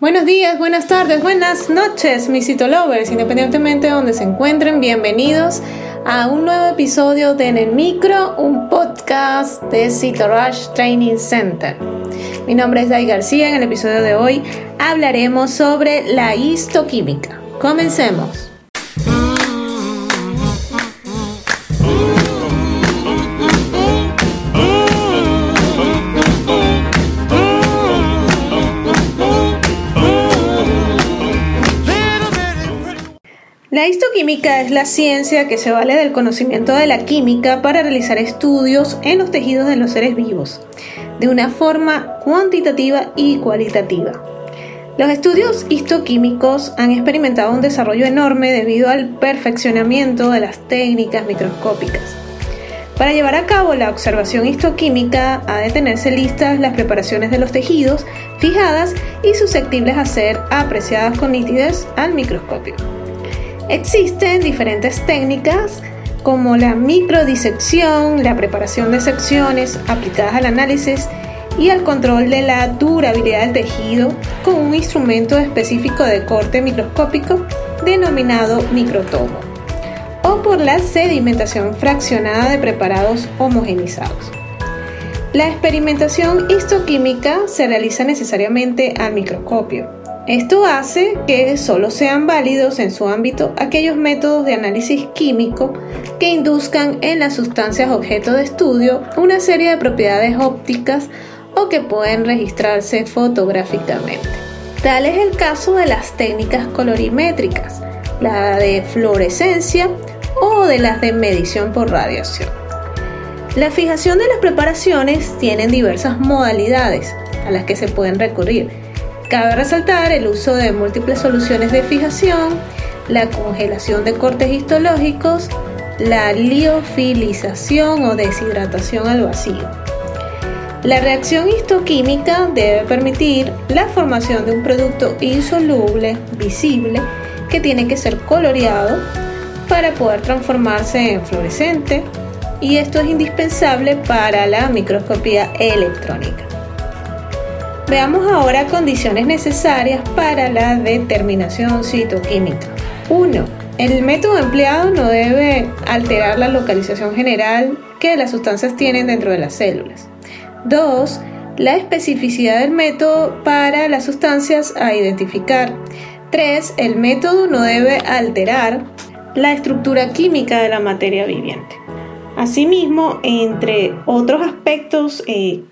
Buenos días, buenas tardes, buenas noches, mis citolovers, independientemente de donde se encuentren, bienvenidos a un nuevo episodio de En el Micro, un podcast de CitoRush Training Center. Mi nombre es Dai García, en el episodio de hoy hablaremos sobre la histoquímica. Comencemos. Histoquímica es la ciencia que se vale del conocimiento de la química para realizar estudios en los tejidos de los seres vivos, de una forma cuantitativa y cualitativa. Los estudios histoquímicos han experimentado un desarrollo enorme debido al perfeccionamiento de las técnicas microscópicas. Para llevar a cabo la observación histoquímica ha de tenerse listas las preparaciones de los tejidos fijadas y susceptibles a ser apreciadas con nitidez al microscopio. Existen diferentes técnicas como la microdisección, la preparación de secciones aplicadas al análisis y al control de la durabilidad del tejido con un instrumento específico de corte microscópico denominado microtomo o por la sedimentación fraccionada de preparados homogenizados. La experimentación histoquímica se realiza necesariamente al microscopio esto hace que solo sean válidos en su ámbito aquellos métodos de análisis químico que induzcan en las sustancias objeto de estudio una serie de propiedades ópticas o que pueden registrarse fotográficamente. Tal es el caso de las técnicas colorimétricas, la de fluorescencia o de las de medición por radiación. La fijación de las preparaciones tienen diversas modalidades a las que se pueden recurrir Cabe resaltar el uso de múltiples soluciones de fijación, la congelación de cortes histológicos, la liofilización o deshidratación al vacío. La reacción histoquímica debe permitir la formación de un producto insoluble, visible, que tiene que ser coloreado para poder transformarse en fluorescente y esto es indispensable para la microscopía electrónica. Veamos ahora condiciones necesarias para la determinación citoquímica. 1. El método empleado no debe alterar la localización general que las sustancias tienen dentro de las células. 2. La especificidad del método para las sustancias a identificar. 3. El método no debe alterar la estructura química de la materia viviente. Asimismo, entre otros aspectos eh,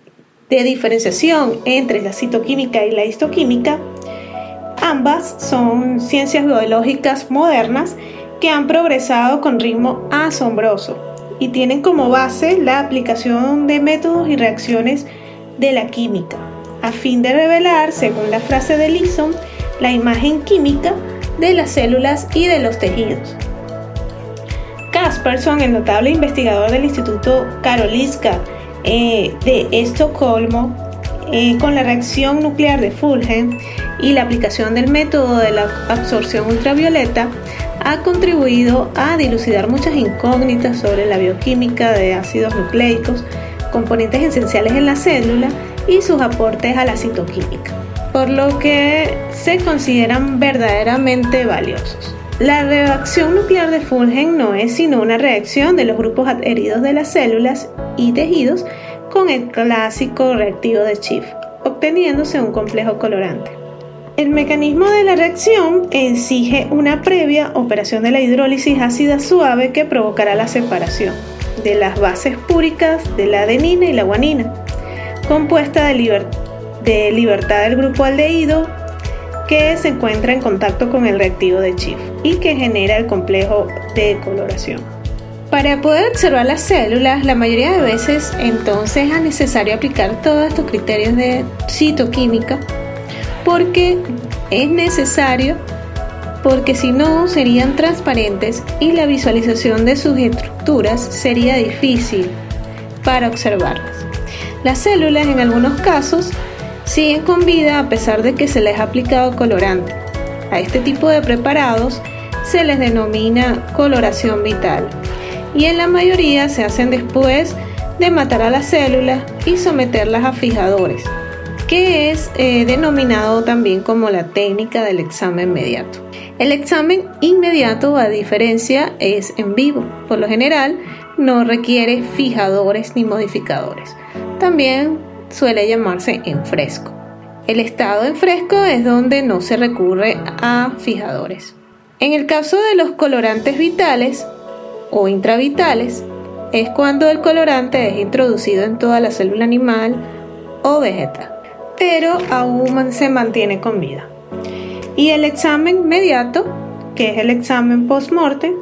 de diferenciación entre la citoquímica y la histoquímica. Ambas son ciencias biológicas modernas que han progresado con ritmo asombroso y tienen como base la aplicación de métodos y reacciones de la química, a fin de revelar, según la frase de Leeson, la imagen química de las células y de los tejidos. Casperson, el notable investigador del Instituto Karolinska eh, de Estocolmo eh, con la reacción nuclear de Fulgen y la aplicación del método de la absorción ultravioleta ha contribuido a dilucidar muchas incógnitas sobre la bioquímica de ácidos nucleicos, componentes esenciales en la célula y sus aportes a la citoquímica, por lo que se consideran verdaderamente valiosos. La reacción nuclear de Fulgen no es sino una reacción de los grupos adheridos de las células y tejidos con el clásico reactivo de Schiff, obteniéndose un complejo colorante. El mecanismo de la reacción exige una previa operación de la hidrólisis ácida suave que provocará la separación de las bases púricas de la adenina y la guanina, compuesta de, de libertad del grupo aldehído que se encuentra en contacto con el reactivo de Schiff y que genera el complejo de coloración. Para poder observar las células, la mayoría de veces entonces es necesario aplicar todos estos criterios de citoquímica porque es necesario porque si no serían transparentes y la visualización de sus estructuras sería difícil para observarlas. Las células en algunos casos siguen con vida a pesar de que se les ha aplicado colorante. A este tipo de preparados se les denomina coloración vital y en la mayoría se hacen después de matar a las células y someterlas a fijadores. que es eh, denominado también como la técnica del examen inmediato. El examen inmediato, a diferencia, es en vivo. Por lo general, no requiere fijadores ni modificadores. También suele llamarse en fresco. El estado en fresco es donde no se recurre a fijadores. En el caso de los colorantes vitales o intravitales, es cuando el colorante es introducido en toda la célula animal o vegetal, pero aún se mantiene con vida. Y el examen inmediato, que es el examen post-mortem,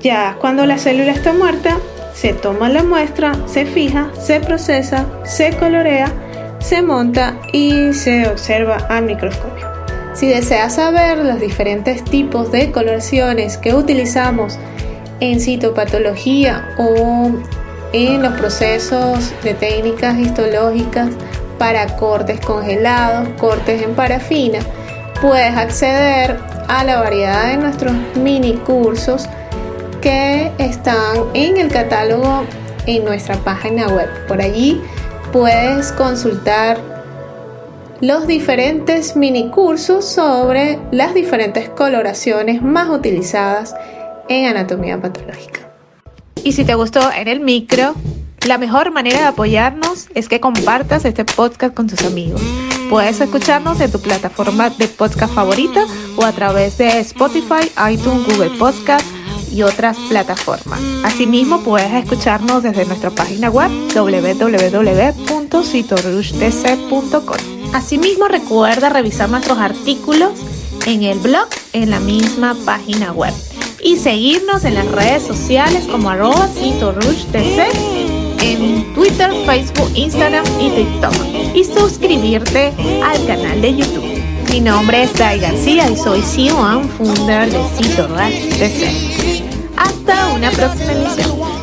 ya cuando la célula está muerta, se toma la muestra, se fija, se procesa, se colorea, se monta y se observa al microscopio. Si deseas saber los diferentes tipos de coloraciones que utilizamos en citopatología o en los procesos de técnicas histológicas para cortes congelados, cortes en parafina, puedes acceder a la variedad de nuestros mini cursos que están en el catálogo en nuestra página web. Por allí puedes consultar los diferentes mini cursos sobre las diferentes coloraciones más utilizadas en anatomía patológica. Y si te gustó en el micro, la mejor manera de apoyarnos es que compartas este podcast con tus amigos. Puedes escucharnos en tu plataforma de podcast favorita o a través de Spotify, iTunes, Google Podcast y otras plataformas. Asimismo, puedes escucharnos desde nuestra página web www.citorushdc.com. Asimismo, recuerda revisar nuestros artículos en el blog en la misma página web y seguirnos en las redes sociales como arroba en Twitter, Facebook, Instagram y TikTok y suscribirte al canal de YouTube. Mi nombre es Dai García y soy CEO and founder de Cito Hasta una próxima emisión.